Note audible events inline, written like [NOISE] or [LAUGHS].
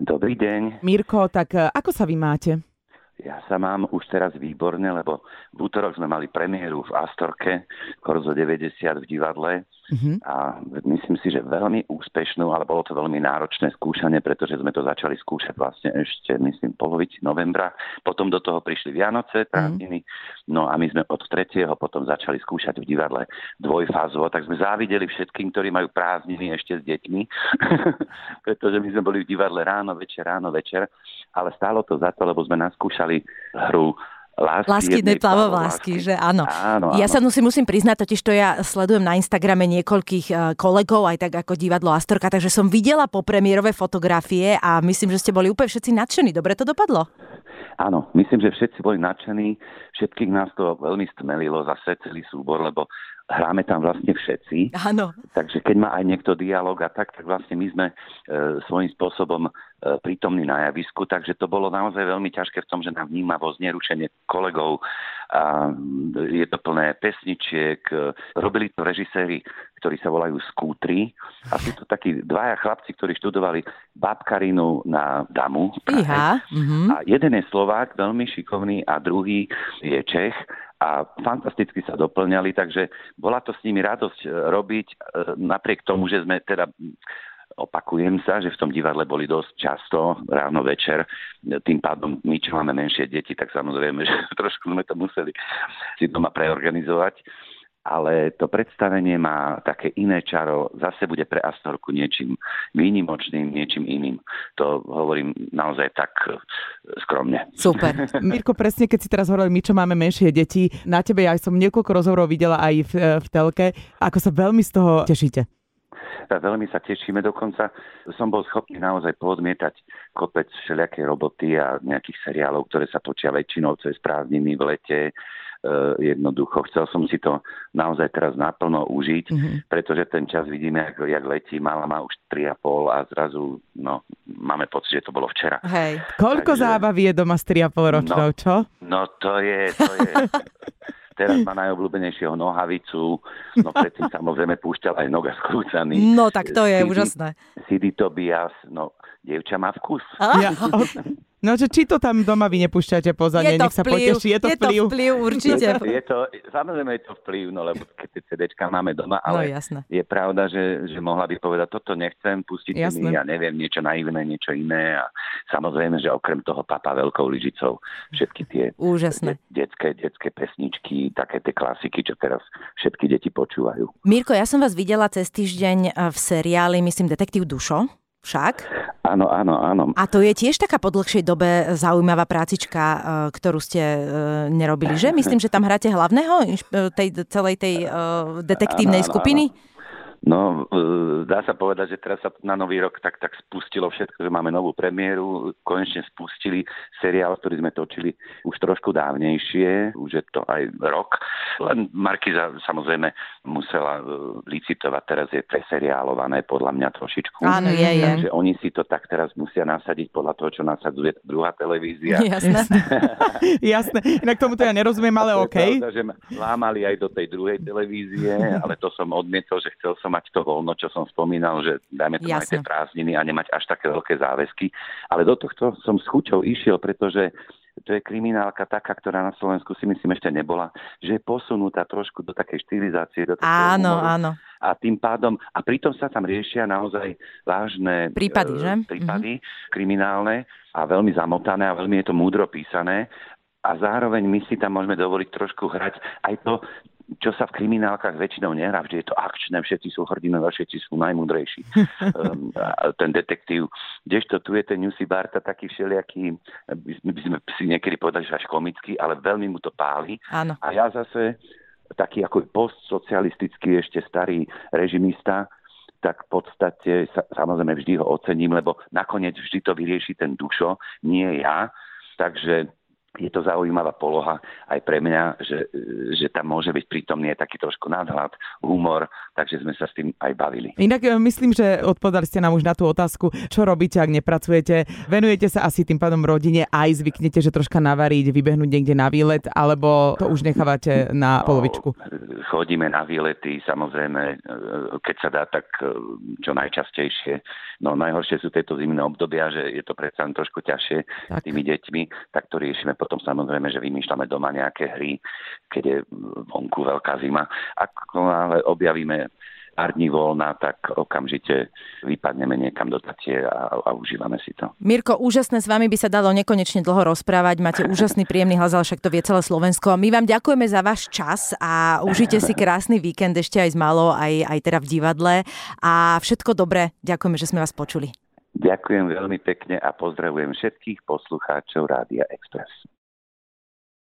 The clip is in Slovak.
Dobrý deň. Mirko, tak e, ako sa vy máte? Ja sa mám už teraz výborne, lebo v útorok sme mali premiéru v Astorke, Korzo 90 v divadle uh-huh. a myslím si, že veľmi úspešnú, ale bolo to veľmi náročné skúšanie, pretože sme to začali skúšať vlastne ešte, myslím, poloviť novembra. Potom do toho prišli Vianoce, prázdniny, uh-huh. no a my sme od tretieho potom začali skúšať v divadle dvojfázovo, tak sme závideli všetkým, ktorí majú prázdniny ešte s deťmi, [LAUGHS] pretože my sme boli v divadle ráno, večer, ráno, večer, ale stálo to za to, lebo sme naskúšali hru Lásky, lásky jednej plavovlásky, že áno. áno, áno. Ja sa musím, musím priznať, totiž to ja sledujem na Instagrame niekoľkých e, kolegov, aj tak ako divadlo Astorka, takže som videla po premiérové fotografie a myslím, že ste boli úplne všetci nadšení. Dobre to dopadlo? Áno, myslím, že všetci boli nadšení, všetkých nás to veľmi stmelilo zase celý súbor, lebo hráme tam vlastne všetci. Áno. Takže keď má aj niekto dialog a tak, tak vlastne my sme e, svojím spôsobom e, prítomní na javisku, takže to bolo naozaj veľmi ťažké v tom, že nám vnímavo znerušenie kolegov a je to plné pesničiek. E, robili to režiséri, ktorí sa volajú Skútri a sú to takí dvaja chlapci, ktorí študovali babkarinu na Damu. Iha. Mm-hmm. A jeden je Slovák, veľmi šikovný a druhý je Čech a fantasticky sa doplňali, takže bola to s nimi radosť e, robiť, e, napriek tomu, že sme teda opakujem sa, že v tom divadle boli dosť často, ráno, večer, tým pádom my, čo máme menšie deti, tak samozrejme, [LAUGHS] že trošku sme to museli si doma preorganizovať ale to predstavenie má také iné čaro, zase bude pre Astorku niečím výnimočným, niečím iným. To hovorím naozaj tak e, skromne. Super. [LAUGHS] Mirko, presne keď si teraz hovorili, my čo máme menšie deti, na tebe ja som niekoľko rozhovorov videla aj v, e, v telke, ako sa veľmi z toho tešíte. Veľmi sa tešíme, dokonca som bol schopný naozaj podmietať kopec všelijakej roboty a nejakých seriálov, ktoré sa točia väčšinou cez prázdniny v lete, Eh, jednoducho. Chcel som si to naozaj teraz naplno užiť, mm-hmm. pretože ten čas vidíme, jak, jak letí. Mala má už 3,5 a zrazu no, máme pocit, že to bolo včera. Hej. Koľko Takže, zábavy je doma s 3,5 ročnou, no, čo? No to je, to je... [LAUGHS] Teraz má najobľúbenejšieho nohavicu, no predtým [LAUGHS] samozrejme púšťal aj noga skrúcaný. No tak to je CD, úžasné. Sidy Tobias, no dievča má vkus. Ja, [LAUGHS] No, že či to tam doma vy nepúšťate poza ne, nech sa vplyv. poteší, je to je vplyv. Je to vplyv, určite. Je [LAUGHS] to, je to, samozrejme je to vplyv, no lebo keď tie CDčka máme doma, no, ale no, jasné. je pravda, že, že mohla by povedať, toto nechcem, pustiť mi, ja neviem, niečo naivné, niečo iné a samozrejme, že okrem toho papa veľkou lyžicou všetky tie Úžasné. De- detské, detské pesničky, také tie klasiky, čo teraz všetky deti počúvajú. Mirko, ja som vás videla cez týždeň v seriáli, myslím, Detektív Dušo však? Áno, áno, áno. A to je tiež taká po dlhšej dobe zaujímavá prácička, e, ktorú ste e, nerobili, že? Myslím, že tam hráte hlavného e, tej, celej tej detektívnej áno, áno, skupiny? Áno. No, e, dá sa povedať, že teraz sa na nový rok tak, tak spustilo všetko, že máme novú premiéru, konečne spustili seriál, ktorý sme točili už trošku dávnejšie, už je to aj rok. Len Markiza samozrejme musela e, licitovať, teraz je preseriálované podľa mňa trošičku. Áno, je, je. Takže oni si to tak teraz musia nasadiť podľa toho, čo nasadzuje druhá televízia. [LAUGHS] Jasné. [LAUGHS] Jasné. Inak tomuto ja nerozumiem, ale OK. Pravda, že lámali aj do tej druhej televízie, ale to som odmietol, že chcel som mať to voľno, čo som spomínal, že dajme to aj tie prázdniny a nemať až také veľké záväzky. Ale do tohto som s chuťou išiel, pretože to je kriminálka taká, ktorá na Slovensku si myslím ešte nebola, že je posunutá trošku do takej štilizácie. Do áno, humoru. áno. A tým pádom, a pritom sa tam riešia naozaj vážne prípady, e, že? prípady mm-hmm. kriminálne a veľmi zamotané a veľmi je to múdro písané a zároveň my si tam môžeme dovoliť trošku hrať aj to, čo sa v kriminálkach väčšinou nehrá, vždy je to akčné, všetci sú hrdinové, všetci sú najmudrejší. [LAUGHS] um, ten detektív. Kdežto tu je ten Newsy Barta taký všelijaký, my by sme si niekedy povedali, že až komický, ale veľmi mu to páli. Áno. A ja zase taký ako postsocialistický ešte starý režimista, tak v podstate sa, samozrejme vždy ho ocením, lebo nakoniec vždy to vyrieši ten dušo, nie ja. Takže je to zaujímavá poloha aj pre mňa, že, že tam môže byť prítomný aj taký trošku nadhľad, humor, takže sme sa s tým aj bavili. Inak e, myslím, že odpovedali ste nám už na tú otázku, čo robíte, ak nepracujete. Venujete sa asi tým pádom rodine, aj zvyknete, že troška navariť, vybehnúť niekde na výlet, alebo to už nechávate na no, polovičku? Chodíme na výlety, samozrejme, e, keď sa dá, tak e, čo najčastejšie. No najhoršie sú tieto zimné obdobia, že je to predsa trošku ťažšie tak. tými deťmi, tak to riešime potom samozrejme, že vymýšľame doma nejaké hry, keď je vonku veľká zima. Ako ale objavíme pár dní voľna, tak okamžite vypadneme niekam do Tatie a, a užívame si to. Mirko, úžasné s vami by sa dalo nekonečne dlho rozprávať. Máte [LAUGHS] úžasný, príjemný hlas, ale však to vie celé Slovensko. My vám ďakujeme za váš čas a užite si [LAUGHS] krásny víkend ešte aj z malo, aj, aj teda v divadle. A všetko dobré. Ďakujeme, že sme vás počuli. Ďakujem veľmi pekne a pozdravujem všetkých poslucháčov Rádia Express.